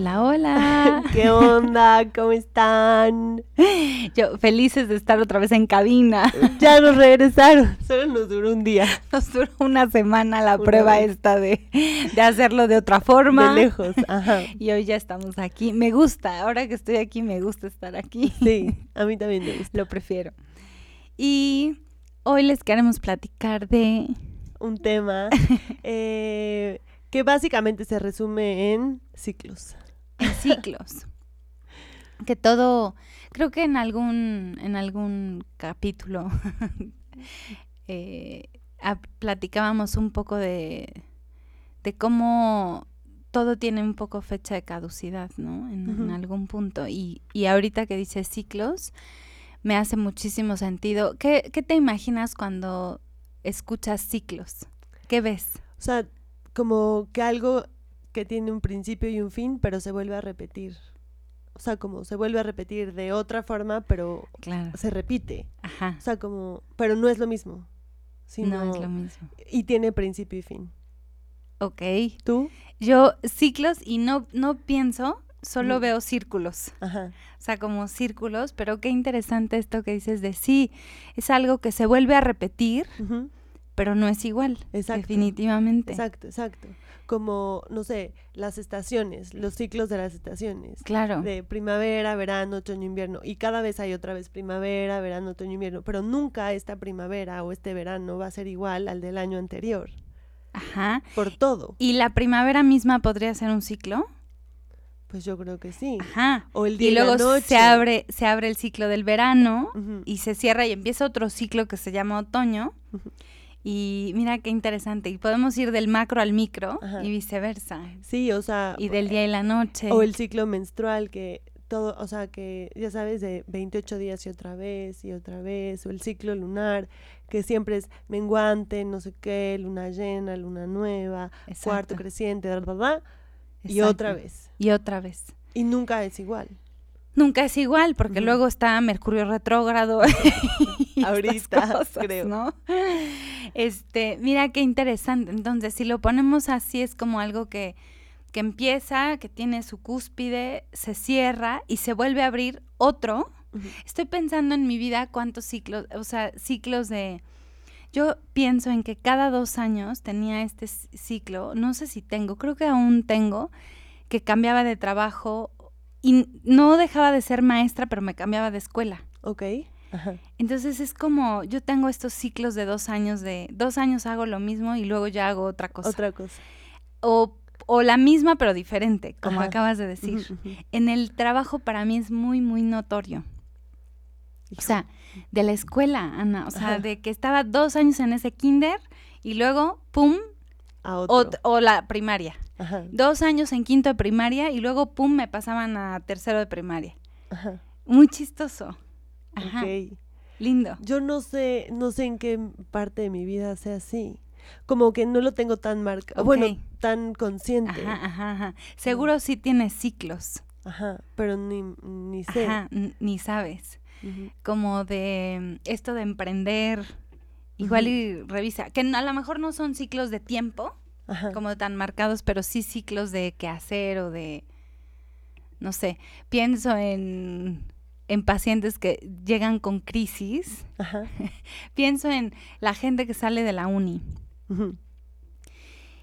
Hola, hola. ¿Qué onda? ¿Cómo están? Yo felices de estar otra vez en cabina. Ya nos regresaron. Solo nos duró un día. Nos duró una semana la prueba esta de, de, hacerlo de otra forma. De lejos, ajá. Y hoy ya estamos aquí. Me gusta, ahora que estoy aquí me gusta estar aquí. Sí, a mí también me gusta. Lo prefiero. Y hoy les queremos platicar de... Un tema eh, que básicamente se resume en ciclos. En ciclos. que todo, creo que en algún, en algún capítulo eh, platicábamos un poco de, de cómo todo tiene un poco fecha de caducidad, ¿no? En, algún punto. Y, y ahorita que dices ciclos, me hace muchísimo sentido. ¿Qué, ¿Qué te imaginas cuando escuchas ciclos? ¿Qué ves? O sea, como que algo que tiene un principio y un fin, pero se vuelve a repetir. O sea, como se vuelve a repetir de otra forma, pero se repite. Ajá. O sea, como, pero no es lo mismo. no es lo mismo. Y tiene principio y fin. Ok. ¿Tú? Yo ciclos y no, no pienso, solo veo círculos. Ajá. O sea, como círculos, pero qué interesante esto que dices de sí, es algo que se vuelve a repetir, pero no es igual. Exacto. Definitivamente. Exacto, exacto como, no sé, las estaciones, los ciclos de las estaciones. Claro. De primavera, verano, otoño, invierno. Y cada vez hay otra vez primavera, verano, otoño, invierno. Pero nunca esta primavera o este verano va a ser igual al del año anterior. Ajá. Por todo. ¿Y la primavera misma podría ser un ciclo? Pues yo creo que sí. Ajá. O el día y luego y la noche. se abre, se abre el ciclo del verano y se cierra y empieza otro ciclo que se llama otoño. Y mira qué interesante. Y podemos ir del macro al micro y viceversa. Sí, o sea. Y del día y la noche. O el ciclo menstrual que todo, o sea, que ya sabes, de 28 días y otra vez y otra vez. O el ciclo lunar, que siempre es menguante, no sé qué, luna llena, luna nueva, cuarto creciente, bla, y otra vez. Y otra vez. Y nunca es igual nunca es igual, porque luego está Mercurio retrógrado. Ahorita, creo. ¿no? Este, mira qué interesante. Entonces, si lo ponemos así, es como algo que, que empieza, que tiene su cúspide, se cierra y se vuelve a abrir otro. Estoy pensando en mi vida cuántos ciclos, o sea, ciclos de... Yo pienso en que cada dos años tenía este ciclo, no sé si tengo, creo que aún tengo, que cambiaba de trabajo y no dejaba de ser maestra, pero me cambiaba de escuela. Ok. Ajá. Entonces es como, yo tengo estos ciclos de dos años, de dos años hago lo mismo y luego ya hago otra cosa. Otra cosa. O, o la misma pero diferente, como acabas de decir. En el trabajo para mí es muy, muy notorio. O sea, de la escuela, Ana. O sea, de que estaba dos años en ese kinder y luego, ¡pum! O, la primaria. Dos años en quinto de primaria y luego, pum, me pasaban a tercero de primaria. Muy chistoso. Ajá. Lindo. Yo no sé, no sé en qué parte de mi vida sea así. Como que no lo tengo tan marcado, bueno, tan consciente. Ajá, ajá, ajá. Seguro sí tienes ciclos. Ajá, pero ni, ni sé. Ajá, ni sabes. Como de esto de emprender, igual y revisa, que a lo mejor no son ciclos de tiempo, como tan marcados, pero sí ciclos de qué hacer o de, no sé, pienso en, en pacientes que llegan con crisis, pienso en la gente que sale de la uni.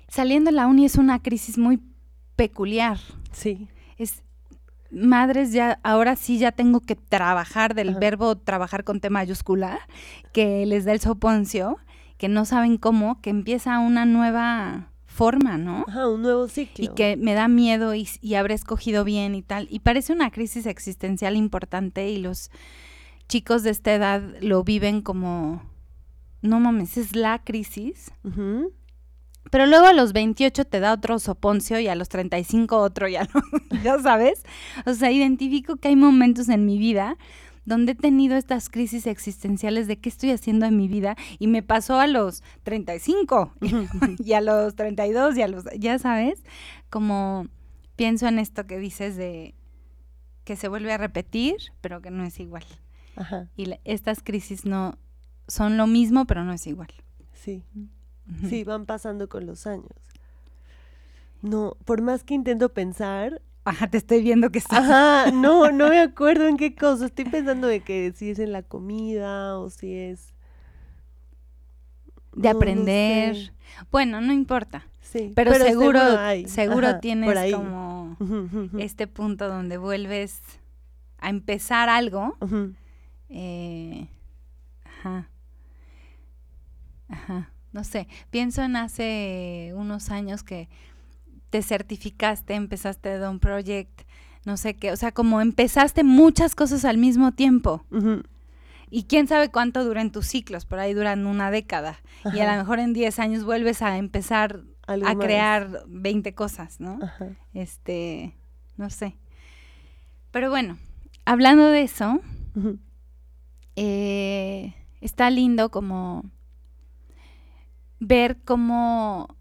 Saliendo de la uni es una crisis muy peculiar. Sí. Es madres ya ahora sí ya tengo que trabajar del verbo trabajar con T mayúscula que les da el soponcio que no saben cómo que empieza una nueva forma, ¿no? Ajá, un nuevo ciclo. Y que me da miedo y, habré escogido bien y tal. Y parece una crisis existencial importante y los chicos de esta edad lo viven como, no mames, es la crisis. Pero luego a los 28 te da otro soponcio y a los 35 otro, ya, ya sabes. O sea, identifico que hay momentos en mi vida donde he tenido estas crisis existenciales de qué estoy haciendo en mi vida y me pasó a los 35 y a los 32 y a los, ya sabes, como pienso en esto que dices de que se vuelve a repetir, pero que no es igual. Y estas crisis no son lo mismo, pero no es igual. Sí. Sí, van pasando con los años. No, por más que intento pensar, Ajá, te estoy viendo que sí. Ajá, no, no me acuerdo en qué cosa. Estoy pensando de que si es en la comida o si es... De no, no aprender. sé. Bueno, no importa. Sí, Pero, seguro, hay. seguro Ajá, tienes como este punto donde vuelves a empezar algo. Eh, ajá. Ajá. No sé. Pienso en hace unos años que te certificaste, empezaste de un project, no sé qué. O sea, como empezaste muchas cosas al mismo tiempo. Y quién sabe cuánto duran tus ciclos, por ahí duran una década. Y a lo mejor en 10 años vuelves a empezar a más. crear 20 cosas, ¿no? Ajá. Este, no sé. Pero bueno, hablando de eso, eh, está lindo como ver cómo,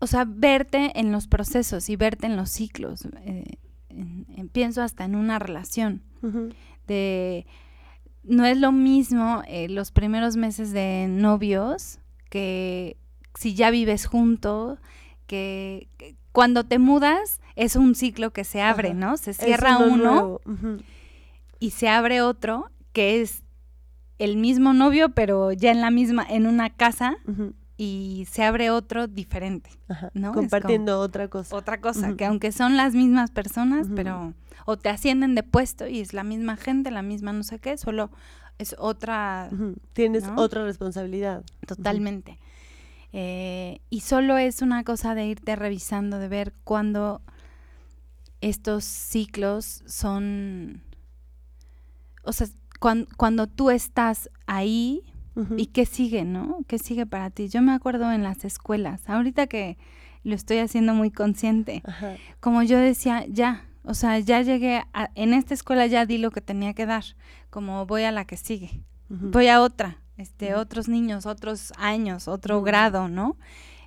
o sea, verte en los procesos y verte en los ciclos. eh, en- en- pienso hasta en una relación de no es lo mismo eh, los primeros meses de novios que si ya vives juntos, que, que cuando te mudas es un ciclo que se abre. ¿no? Se cierra uno y se abre otro que es el mismo novio pero ya en la misma en una casa. Y se abre otro diferente. Ajá. Compartiendo otra cosa. Otra cosa, que aunque son las mismas personas, pero o te ascienden de puesto y es la misma gente, la misma no sé qué, solo es otra. Tienes ¿no? otra responsabilidad. totalmente. Eh, y solo es una cosa de irte revisando, de ver cuándo estos ciclos son, o sea, cuan- cuando tú estás ahí Y qué sigue, ¿no? ¿Qué sigue para ti? Yo me acuerdo en las escuelas, ahorita que lo estoy haciendo muy consciente, Ajá. como yo decía, ya, o sea, ya llegué, a- en esta escuela ya di lo que tenía que dar, como voy a la que sigue, voy a otra, este, otros niños, otros años, otro grado, ¿no?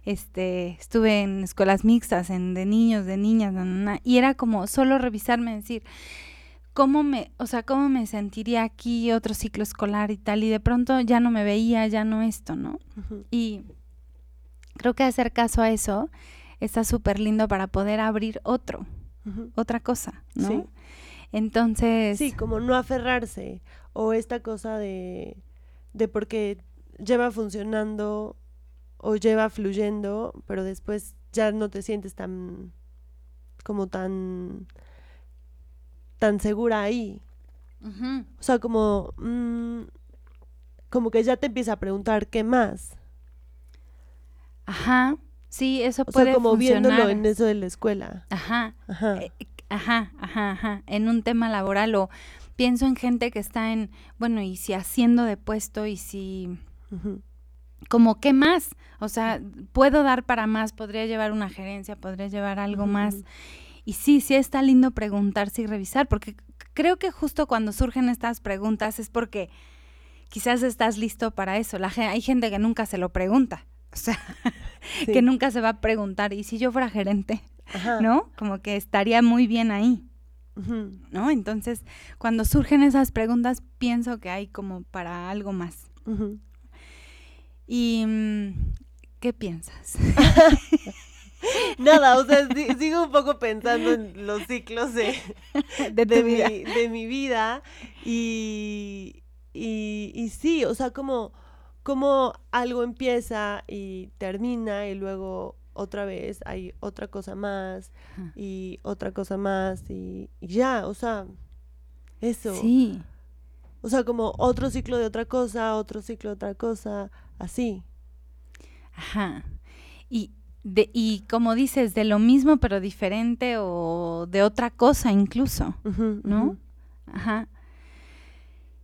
Este, estuve en escuelas mixtas, en de niños, de niñas, na, na, na, y era como solo revisarme, decir, cómo me, o sea, cómo me sentiría aquí otro ciclo escolar y tal, y de pronto ya no me veía, ya no esto, ¿no? Y creo que hacer caso a eso está súper lindo para poder abrir otro, otra cosa, ¿no? Sí. Entonces, Sí, como no aferrarse. O esta cosa de, de porque lleva funcionando o lleva fluyendo, pero después ya no te sientes tan como tan tan segura ahí. ujú, O sea, como mm, como que ya te empieza a preguntar qué más. ajá, sí, eso O puede sea, como funcionar. viéndolo en eso de la escuela. Ajá, Ajá. eh, ajá, ajá, ajá, en un tema laboral o pienso en gente que está en, bueno, y si haciendo de puesto y si como qué más, o sea, puedo dar para más, podría llevar una gerencia, podría llevar algo Ujú, más. Y sí, sí está lindo preguntarse y revisar, porque creo que justo cuando surgen estas preguntas es porque quizás estás listo para eso. La, hay gente que nunca se lo pregunta, o sea, Sí. que nunca se va a preguntar, ¿y si yo fuera gerente? Ajá. ¿No? Como que estaría muy bien ahí. ¿no? Entonces, cuando surgen esas preguntas, pienso que hay como para algo más. ¿Y mm, qué piensas? Nada, o sea, si- sigo un poco pensando en los ciclos de, De de, tu vida. mi, de mi vida y, y, y sí, o sea, como, como algo empieza y termina y luego otra vez hay otra cosa más y otra cosa más y, y ya, o sea, eso. Sí. O sea, como otro ciclo de otra cosa, otro ciclo de otra cosa, así. Ajá. Y, de, y como dices, de lo mismo pero diferente o de otra cosa incluso, ¿no? Ajá.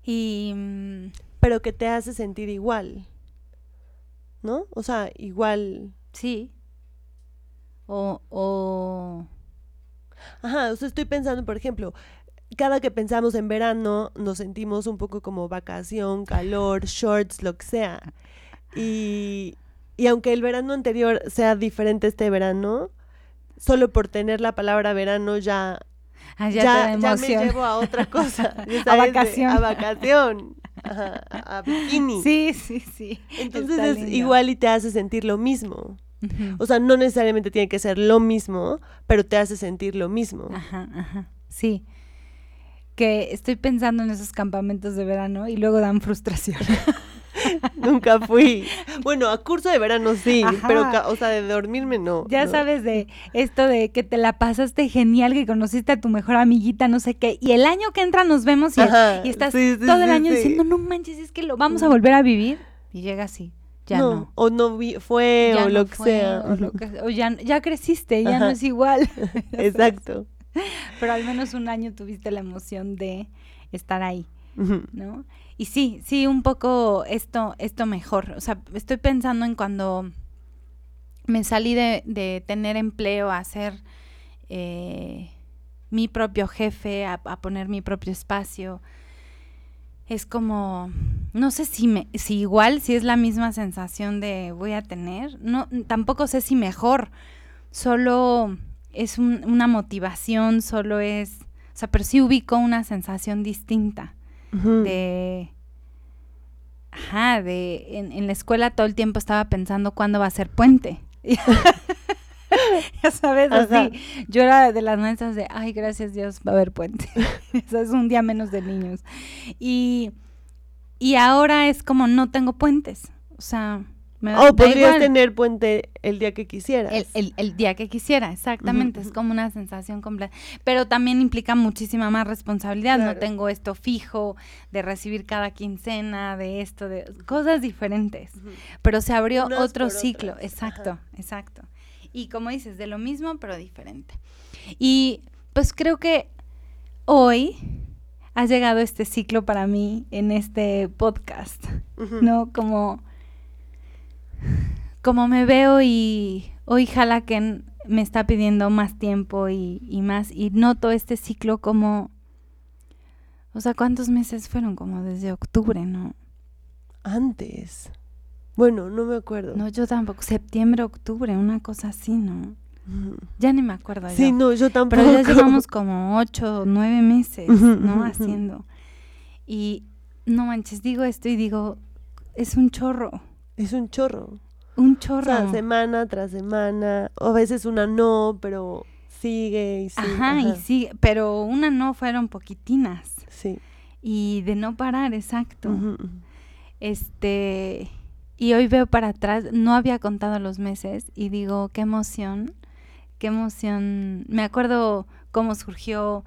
Y mm, Pero que te hace sentir igual. ¿No? O sea, igual. sí. O, o Ajá, o sea, estoy pensando, por ejemplo, cada que pensamos en verano nos sentimos un poco como vacación, calor, shorts, lo que sea. Y, y aunque el verano anterior sea diferente este verano, solo por tener la palabra verano ya, ah, ya, me llevo a otra cosa. A vacación. a vacación. Ajá, a, a bikini. Sí, sí, sí. Entonces está es lindo. igual y te hace sentir lo mismo. O sea, no necesariamente tiene que ser lo mismo, pero te hace sentir lo mismo. Ajá, ajá. Sí. Que estoy pensando en esos campamentos de verano y luego dan frustración. Nunca fui. Bueno, a curso de verano sí, Ajá. pero, o sea, de dormirme no. Ya no. sabes de esto de que te la pasaste genial, que conociste a tu mejor amiguita, no sé qué. Y el año que entra nos vemos y, Ajá, y estás sí, sí, todo el sí, año diciendo, no manches, es que lo vamos a volver a vivir. Y llega así, ya no. O no vi- fue, o no lo que fue, sea. O, lo que- o ya, ya creciste, ya no es igual. Exacto. Pero al menos un año tuviste la emoción de estar ahí. ¿no? Y sí, sí, un poco esto, esto mejor. O sea, estoy pensando en cuando me salí de, de tener empleo a ser eh, mi propio jefe, a, poner mi propio espacio. Es como, no sé si me, si igual, si es la misma sensación de voy a tener. No, tampoco sé si mejor. Solo es un- una motivación, solo es, o sea, pero sí ubico una sensación distinta De ajá de en, en la escuela todo el tiempo estaba pensando cuándo va a ser puente. Ya sabes Ajá. así. Yo era de las maestras de ay gracias Dios va a haber puente eso es un día menos de niños. Y y ahora es como no tengo puentes. O sea me O podrías igual. tener puente el día que quisieras. El, el- el día que quisiera, exactamente, es como una sensación completa. Pero también implica muchísima más responsabilidad. No tengo esto fijo de recibir cada quincena, de esto, de cosas diferentes. Pero se abrió Unas otro ciclo, otras, exacto, ajá. exacto. Y como dices, de lo mismo, pero diferente. Y pues creo que hoy ha llegado este ciclo para mí en este podcast. ¿no? Como, como me veo y hoy Halaken me está pidiendo más tiempo y, y más, y noto este ciclo como, o sea, ¿cuántos meses fueron? Como desde octubre, ¿no? Antes. Bueno, no me acuerdo. No, yo tampoco, septiembre, octubre, una cosa así, ¿no? Ya ni me acuerdo Sí, yo. no, yo tampoco. Pero ya llevamos como ocho nueve meses, ¿no? Haciendo. Y no manches, digo esto y digo, es un chorro, Es un chorro. un O chorro. sea, semana tras semana. O a veces una no, pero sigue y sigue. Ajá, y sí, pero una no fueron poquitinas. Sí. Y de no parar, exacto. Este, y hoy veo para atrás, no había contado los meses y digo, qué emoción, qué emoción. Me acuerdo cómo surgió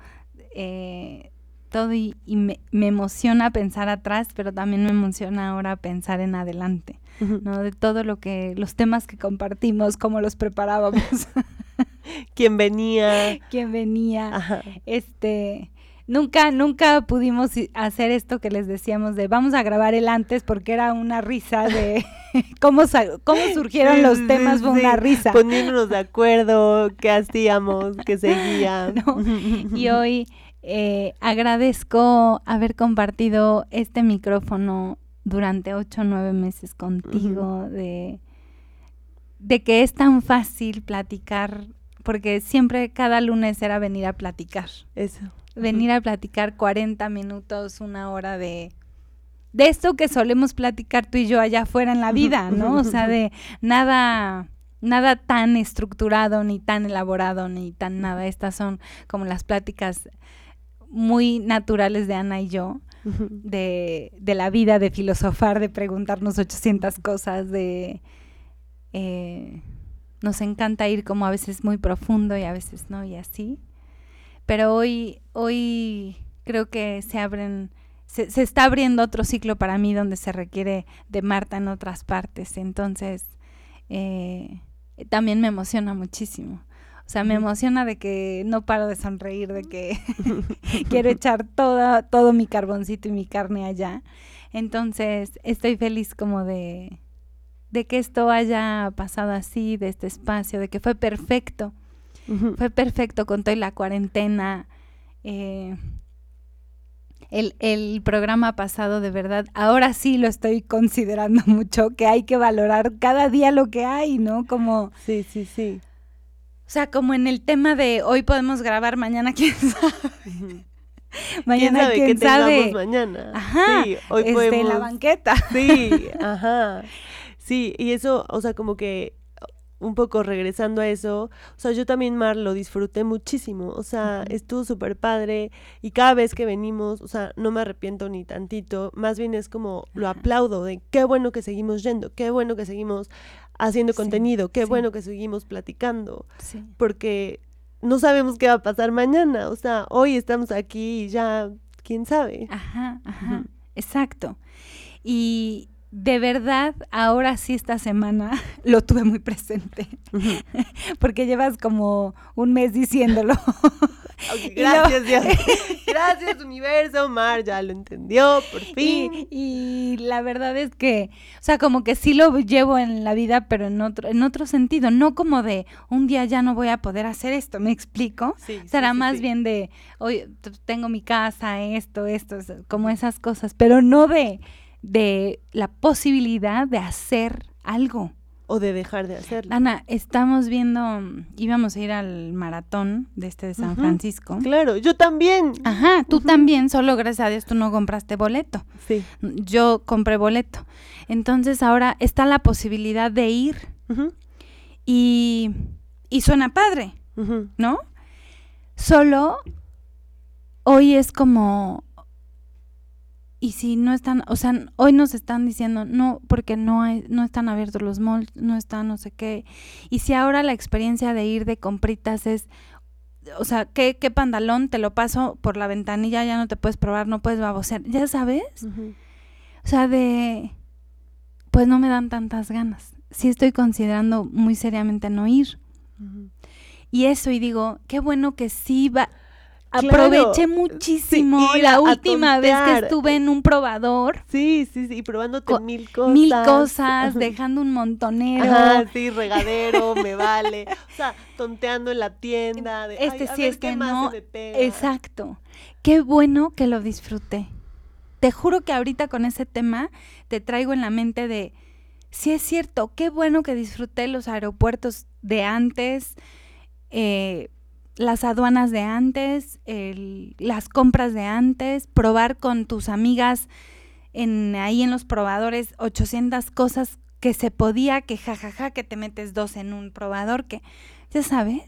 eh, todo y, y me, me emociona pensar atrás, pero también me emociona ahora pensar en adelante, ¿no? De todo lo que, los temas que compartimos, cómo los preparábamos, Quien venía. quién venía. Ajá. este nunca nunca pudimos hacer esto que les decíamos de vamos a grabar el antes porque era una risa de cómo cómo surgieron Sí, los sí, temas fue una risa Poniéndonos de acuerdo, qué hacíamos, qué seguía. No, y hoy eh, agradezco haber compartido este micrófono durante ocho o nueve meses contigo de de que es tan fácil platicar porque siempre cada lunes era venir a platicar Eso. venir a platicar 40 minutos, una hora de de esto que solemos platicar tú y yo allá afuera en la vida, ¿no? O sea, de nada nada tan estructurado ni tan elaborado ni tan nada. Estas son como las pláticas muy naturales de Ana y yo, De, de la vida, de filosofar, de preguntarnos 800 cosas, de... eh, nos encanta ir como a veces muy profundo y a veces no, y así. Pero hoy, hoy creo que se abren, se, se está abriendo otro ciclo para mí donde se requiere de Marta en otras partes. Entonces, eh, también me emociona muchísimo. O sea, me emociona de que no paro de sonreír, de que quiero echar toda, todo mi carboncito y mi carne allá. Entonces, estoy feliz como de, de que esto haya pasado así, de este espacio, de que fue perfecto. Fue perfecto con toda la cuarentena. eh, el, el programa pasado, de verdad, ahora sí lo estoy considerando mucho, que hay que valorar cada día lo que hay, ¿no? Como, Sí, sí, sí. O sea, como en el tema de hoy podemos grabar, mañana quién sabe. Mañana ¿Quién sabe quién qué sabe. tengamos mañana? Ajá, Sí, hoy este, podemos... la banqueta. Sí, ajá. Sí, y eso, o sea, como que un poco regresando a eso, o sea, yo también, Mar, lo disfruté muchísimo, o sea, estuvo súper padre y cada vez que venimos, o sea, no me arrepiento ni tantito, más bien es como lo aplaudo de qué bueno que seguimos yendo, qué bueno que seguimos haciendo contenido, qué bueno que seguimos platicando, porque no sabemos qué va a pasar mañana, o sea, hoy estamos aquí y ya, quién sabe. Ajá, ajá, exacto. Y, de verdad, ahora sí esta semana lo tuve muy presente, porque llevas como un mes diciéndolo. gracias, Dios. Gracias, universo. Mar ya lo entendió, por fin. Y, la verdad es que, o sea, como que sí lo llevo en la vida, pero en otro, en otro sentido. No como de un día ya no voy a poder hacer esto, ¿me explico? Será más bien de, hoy tengo mi casa, esto, esto, como esas cosas, pero no de de la posibilidad de hacer algo. O de dejar de hacerlo. Ana, estamos viendo, íbamos a ir al maratón de este de San Francisco. Claro, yo también. Ajá, tú también, solo gracias a Dios tú no compraste boleto. Sí. Yo compré boleto. Entonces ahora está la posibilidad de ir. y, y suena padre, ¿no? Solo hoy es como y si no están, o sea, hoy nos están diciendo no, porque no hay, no están abiertos los malls, no están no sé qué. Y si ahora la experiencia de ir de compritas es, o sea, ¿qué, qué pantalón te lo paso por la ventanilla, ya no te puedes probar, no puedes babosear, ya sabes. O sea, de, pues no me dan tantas ganas. Sí estoy considerando muy seriamente no ir. Y eso, y digo, qué bueno que sí va, Aproveché muchísimo la última vez que estuve en un probador. Sí, sí, sí, probándote mil cosas. Mil cosas, dejando un montonero. Ah, sí, regadero, me vale. O sea, tonteando en la tienda. De, este sí, este no. Exacto. Qué bueno que lo disfruté. Te juro que ahorita con ese tema te traigo en la mente de, sí es cierto, qué bueno que disfruté los aeropuertos de antes. Eh, las aduanas de antes, las compras de antes, probar con tus amigas en, ahí en los probadores 800 cosas que se podía, que jajaja, que te metes dos en un probador, que ya sabes,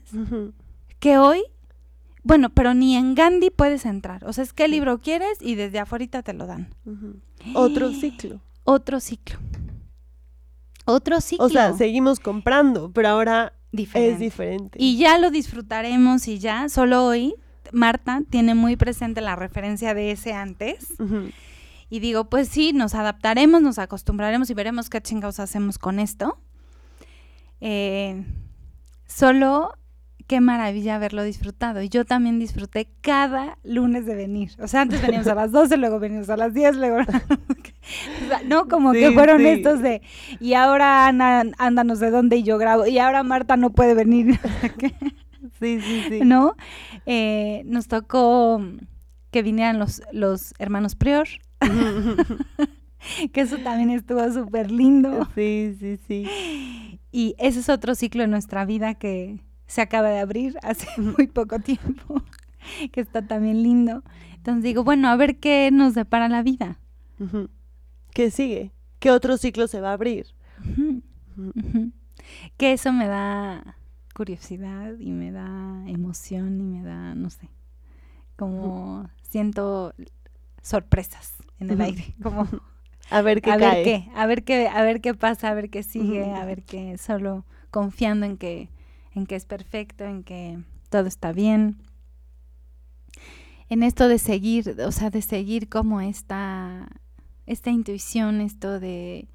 que hoy, bueno, pero ni en Gandhi puedes entrar. O sea, es qué libro quieres y desde afuera te lo dan. Otro ciclo. Otro ciclo. Otro ciclo. O sea, seguimos comprando, pero ahora es diferente. Y ya lo disfrutaremos y ya, solo hoy Marta tiene muy presente la referencia de ese antes. Y digo, pues sí, nos adaptaremos, nos acostumbraremos y veremos qué chingados hacemos con esto. Eh, solo qué maravilla haberlo disfrutado. Y yo también disfruté cada lunes de venir. O sea, antes veníamos a las 12, luego veníamos a las 10, luego... no, como que fueron estos de... Y ahora Ana anda no sé dónde y yo grabo. Y ahora Marta no puede venir. sí, sí, sí. ¿No? Eh, nos tocó que vinieran los, los hermanos Prior. que eso también estuvo súper lindo. Sí, sí, sí. Y ese es otro ciclo en nuestra vida que se acaba de abrir hace muy poco tiempo, que está también lindo. Entonces digo, bueno, a ver qué nos depara la vida. ¿Qué sigue? ¿Qué otro ciclo se va a abrir? Que eso me da curiosidad y me da emoción y me da, no sé, como siento sorpresas en el aire, como a ver qué a ver qué, a ver qué, a ver qué pasa, a ver qué sigue, a ver qué, solo confiando en que en que es perfecto, en que todo está bien. En esto de seguir, o sea, de seguir como esta, esta intuición, esto de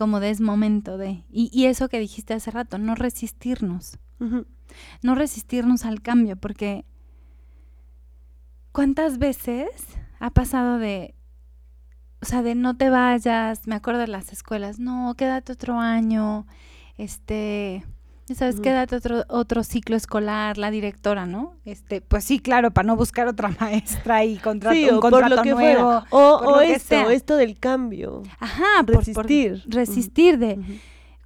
como de es momento de, y, eso que dijiste hace rato, no resistirnos, no resistirnos al cambio, porque ¿cuántas veces ha pasado de, o sea, de no te vayas, me acuerdo de las escuelas, no, quédate otro año, este, ¿Sabes qué? Date otro, otro ciclo escolar, la directora, ¿no? Este, pues sí, claro, para no buscar otra maestra y contrato, un contrato nuevo. O, esto, esto del cambio. Ajá, resistir. resistir de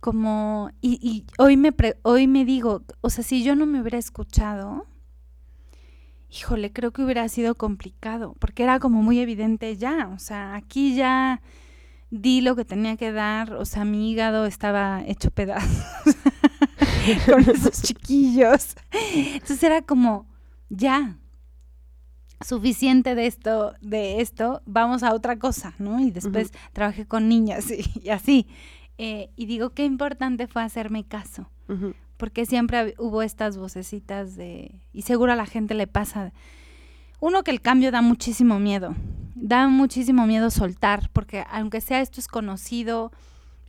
como y, y hoy me hoy me digo, o sea, si yo no me hubiera escuchado, híjole, creo que hubiera sido complicado, porque era como muy evidente ya, o sea, aquí ya di lo que tenía que dar, o sea, mi hígado estaba hecho pedazos. con esos chiquillos. Entonces era como, ya, suficiente de esto, de esto, vamos a otra cosa, ¿no? Y después trabajé con niñas y, así. Eh, y digo, qué importante fue hacerme caso, porque siempre hubo estas vocecitas de, y seguro a la gente le pasa, uno que el cambio da muchísimo miedo, da muchísimo miedo soltar, porque aunque sea esto es conocido,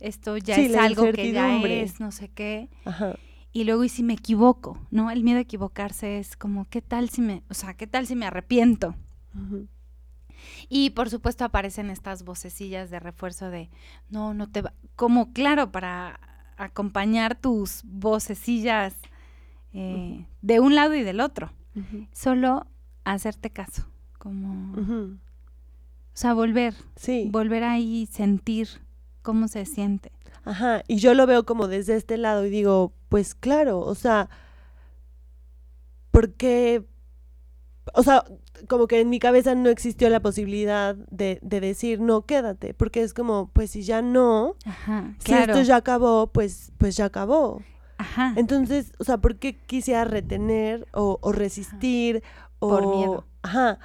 esto ya es algo que ya es, no sé qué. Y luego, ¿y si me equivoco? ¿No? El miedo a equivocarse es como, ¿qué tal si me, o sea, qué tal si me arrepiento? Y por supuesto aparecen estas vocecillas de refuerzo de, no, no te va, como claro, para acompañar tus vocecillas eh, de un lado y del otro. Solo hacerte caso, como, o sea, volver, sí. volver ahí, sentir cómo se siente. Ajá, y yo lo veo como desde este lado y digo, pues claro, o sea, porque, o sea, como que en mi cabeza no existió la posibilidad de, de decir, no, quédate, porque es como, pues si ya no, si esto ya acabó, pues, pues ya acabó. Ajá. Entonces, o sea, ¿por qué quisiera retener o, o resistir? O, Por miedo. Ajá,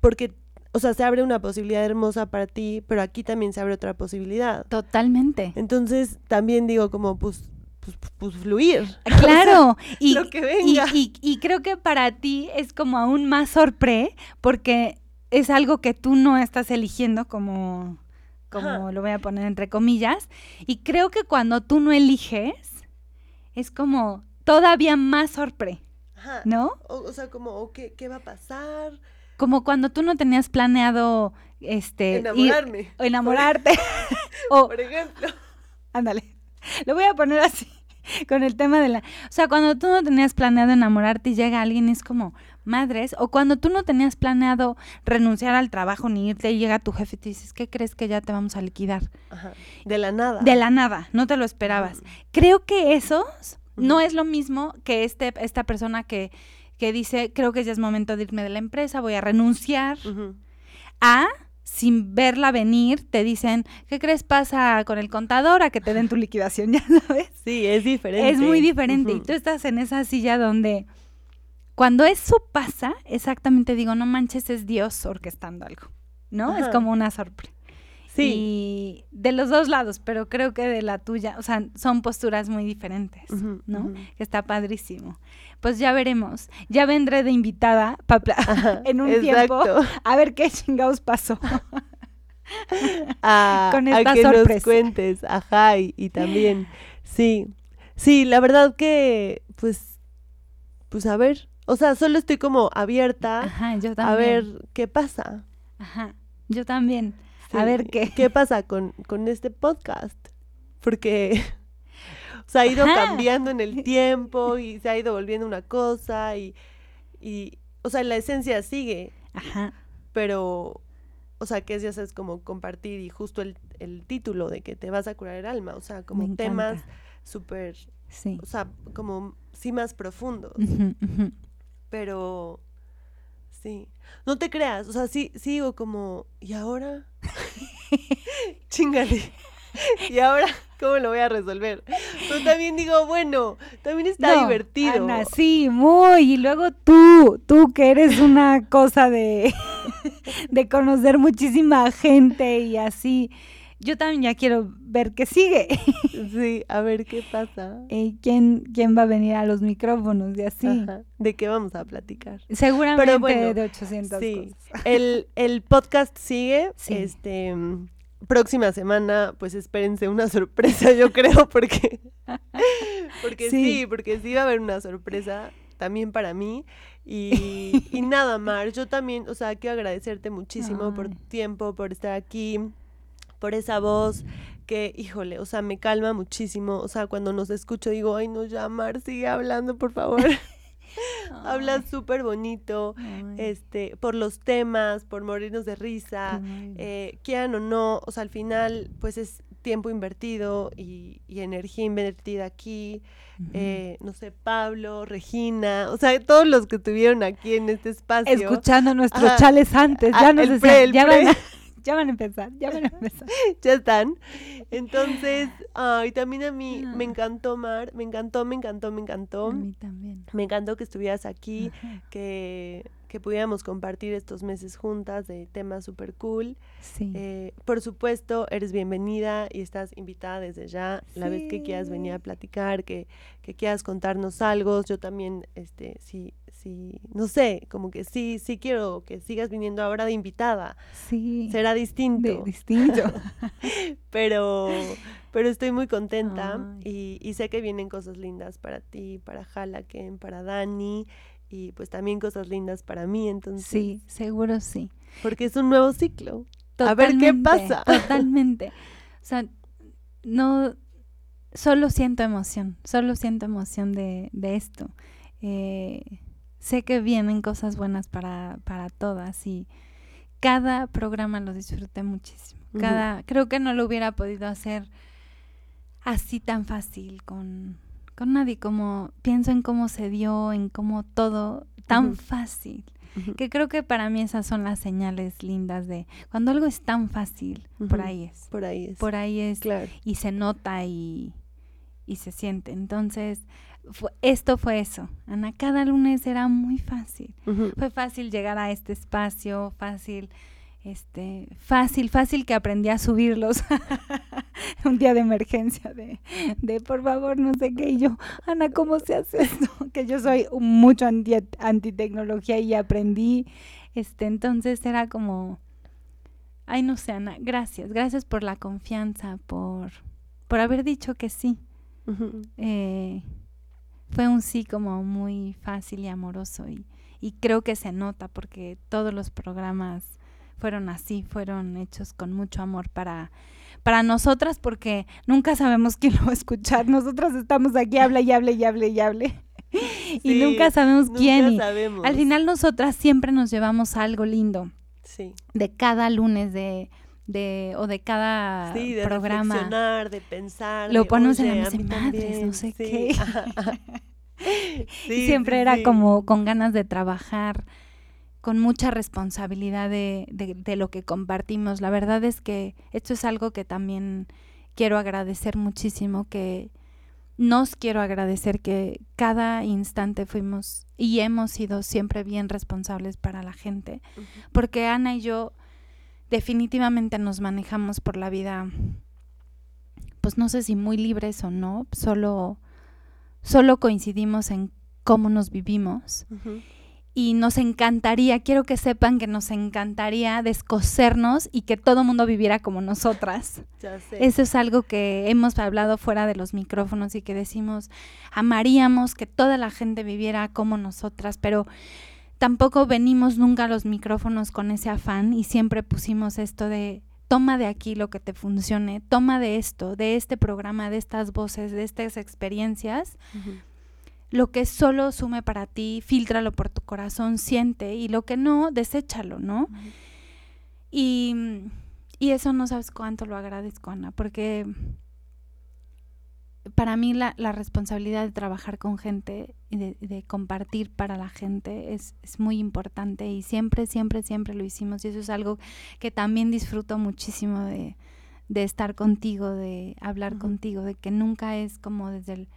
porque o sea, se abre una posibilidad hermosa para ti, pero aquí también se abre otra posibilidad. Totalmente. Entonces, también digo como, pues, pues, pues fluir. Claro, y, lo que venga. Y, creo que para ti es como aún más sorpresa, porque es algo que tú no estás eligiendo como, como lo voy a poner entre comillas, y creo que cuando tú no eliges, es como todavía más sorpresa. ¿No? O, sea, como, ¿qué, ¿qué va a pasar? Como cuando tú no tenías planeado este enamorarme. o enamorarte. O por ejemplo. Ándale. Lo voy a poner así con el tema de la o sea cuando tú no tenías planeado enamorarte y llega alguien es como madres o cuando tú no tenías planeado renunciar al trabajo ni irte y llega tu jefe y te dices qué crees que ya te vamos a liquidar Ajá. de la nada. De la nada no te lo esperabas. Creo que esos no es lo mismo que este esta persona que que dice, creo que ya es momento de irme de la empresa, voy a renunciar, a sin verla venir, te dicen, ¿qué crees pasa con el contador a que te den tu liquidación? Ya sabes. Sí, es diferente. Es muy diferente. Y tú estás en esa silla donde cuando eso pasa, exactamente digo, no manches, es Dios orquestando algo, ¿no? Es como una sorpresa. Sí. Y de los dos lados, pero creo que de la tuya, o sea, son posturas muy diferentes, ¿no? Que está padrísimo. Pues ya veremos. Ya vendré de invitada en un tiempo a ver qué chingados pasó. a, Con a que nos cuentes, ajá, y, también, sí, sí, la verdad que, pues, pues a ver, o sea, solo estoy como abierta a ver qué pasa. Ajá, yo también a ver qué. ¿Qué pasa con, con este podcast? Porque se ha ido cambiando en el tiempo y se ha ido volviendo una cosa y, y o sea, la esencia sigue. Ajá. Pero, o sea, que es, ya sabes, como compartir y justo el, el título de que te vas a curar el alma, o sea, como temas súper, sí. o sea, como sí más profundos. Pero, sí. No te creas, o sea, sí, sigo como, ¿y ahora? Chingale. ¿Y ahora cómo lo voy a resolver? Pero también digo, bueno, también está divertido. Ana, sí, muy. Y luego tú, tú que eres una cosa de, de conocer muchísima gente y así yo también ya quiero ver qué sigue. Sí, a ver qué pasa. Eh, ¿quién, ¿Quién va a venir a los micrófonos y así? ¿De qué vamos a platicar? Seguramente de 800 sí. El, el podcast sigue. Este, próxima semana, pues espérense una sorpresa, yo creo, porque, porque sí. porque sí va a haber una sorpresa también para mí. Y, y nada, Mar, yo también, o sea, quiero agradecerte muchísimo por tu tiempo, por estar aquí por esa voz que, híjole, o sea, me calma muchísimo. O sea, cuando nos escucho digo, ay, no, ya, Mar, sigue hablando, por favor. Hablas súper bonito, este, por los temas, por morirnos de risa, eh, quieran o no, o sea, al final, pues es tiempo invertido y, energía invertida aquí. Eh, no sé, Pablo, Regina, o sea, todos los que estuvieron aquí en este espacio. Escuchando nuestros chales antes, ya nos decían, ya van ya van a empezar, ya van a empezar. ya están. Entonces, ay, también a mí me Ah. encantó, Mar. Me encantó, me encantó, me encantó. A mí también. Me encantó que estuvieras aquí, Ajá. que, que pudiéramos compartir estos meses juntas de temas súper cool. Sí. Eh, por supuesto, eres bienvenida y estás invitada desde ya, la vez que quieras venir a Sí. platicar, que, que quieras contarnos algo. Yo también, este, sí, sí, no sé, como que sí, sí quiero que sigas viniendo ahora de invitada. sí. Será de- distinto, distinto. pero, pero estoy muy contenta y, y sé que vienen cosas lindas para ti, para Halaken, para Dani y pues también cosas lindas para mí, entonces, sí, seguro sí. porque es un nuevo ciclo. A ver qué pasa. Totalmente. O sea, no, solo siento emoción, solo siento emoción de, de esto. Eh, sé que vienen cosas buenas para, para todas y cada programa lo disfruté muchísimo. Cada, creo que no lo hubiera podido hacer así tan fácil con, con nadie, como pienso en cómo se dio, en cómo todo tan fácil. Que creo que para mí esas son las señales lindas de cuando algo es tan fácil, por ahí es. Por ahí es. Por ahí es Claro. y se nota y, y se siente. Entonces, esto fue eso. Ana, cada lunes era muy fácil. Fue fácil llegar a este espacio, fácil, este, fácil, fácil que aprendí a subirlos. Un día de emergencia de, de por favor, no sé qué. Y yo, Ana, ¿cómo se hace esto? Que yo soy mucho anti, antitecnología y aprendí. Este, entonces era como, ay, no sé, Ana, gracias, gracias por la confianza, por, por haber dicho que sí. Eh, fue un sí como muy fácil y amoroso y, y creo que se nota porque todos los programas fueron así, fueron hechos con mucho amor para, para nosotras porque nunca sabemos quién lo va a escuchar. Nosotras estamos aquí, habla y hable y hable y hable. y nunca sabemos Nunca quién. y sabemos. al final nosotras siempre nos llevamos algo lindo Sí. de cada lunes de, de o de cada Sí, de programa. reflexionar, de pensar. Lo ponemos en la "Oye, a mesa madres, también", no sé sí, qué. Sí, siempre era como con ganas de trabajar, con mucha responsabilidad de, de- de lo que compartimos. La verdad es que esto es algo que también quiero agradecer muchísimo, que nos quiero agradecer que cada instante fuimos y hemos sido siempre bien responsables para la gente, porque Ana y yo definitivamente nos manejamos por la vida, pues no sé si muy libres o no, solo, solo coincidimos en cómo nos vivimos y nos encantaría, quiero que sepan que nos encantaría descosernos y que todo mundo viviera como nosotras. Ya sé. Eso es algo que hemos hablado fuera de los micrófonos y que decimos, amaríamos que toda la gente viviera como nosotras, pero tampoco venimos nunca a los micrófonos con ese afán y siempre pusimos esto de toma de aquí lo que te funcione, toma de esto, de este programa, de estas voces, de estas experiencias lo que solo sume para ti, filtralo por tu corazón, siente, y lo que no, deséchalo, ¿no? Y, y eso no sabes cuánto lo agradezco, Ana, porque para mí la, la responsabilidad de trabajar con gente y de, de compartir para la gente es, es muy importante y siempre, siempre, siempre lo hicimos. Y eso es algo que también disfruto muchísimo de, de estar contigo, de hablar contigo, de que nunca es como desde el,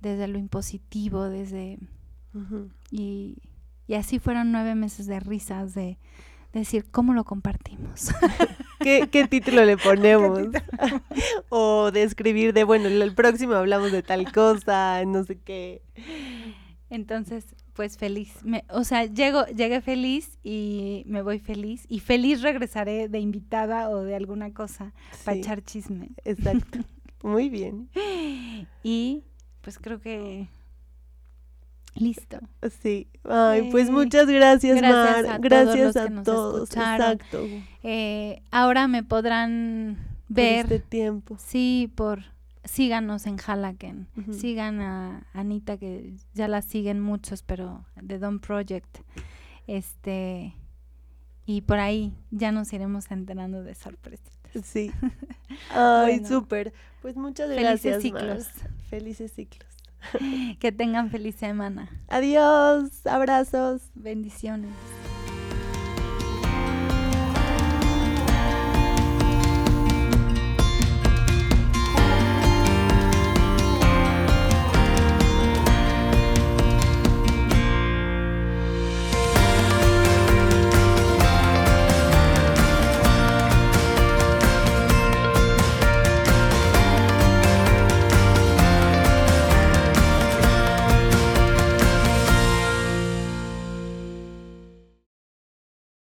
desde lo impositivo, desde y, y así fueron nueve meses de risas, de decir cómo lo compartimos. ¿Qué, qué título le ponemos? o de escribir de, bueno, el próximo hablamos de tal cosa, no sé qué. Entonces, pues feliz. Me- o sea, llego, llegué feliz y me voy feliz. Y feliz regresaré de invitada o de alguna cosa para echar chisme. Exacto. Muy bien. Y pues creo que listo. Sí. Ay, pues Sí. muchas gracias, Gracias Mar. a todos gracias los que a nos todos. Exacto. Eh, ahora me podrán Por ver. este tiempo. Sí, por síganos en Halaken. Sigan a Anita que ya la siguen muchos, pero de Don Project. Este y por ahí ya nos iremos enterando de sorpresitas. Sí. Ay, Bueno. súper. Pues muchas Felices gracias, Mar. ciclos. Felices ciclos. Que tengan feliz semana. Adiós. Abrazos. Bendiciones.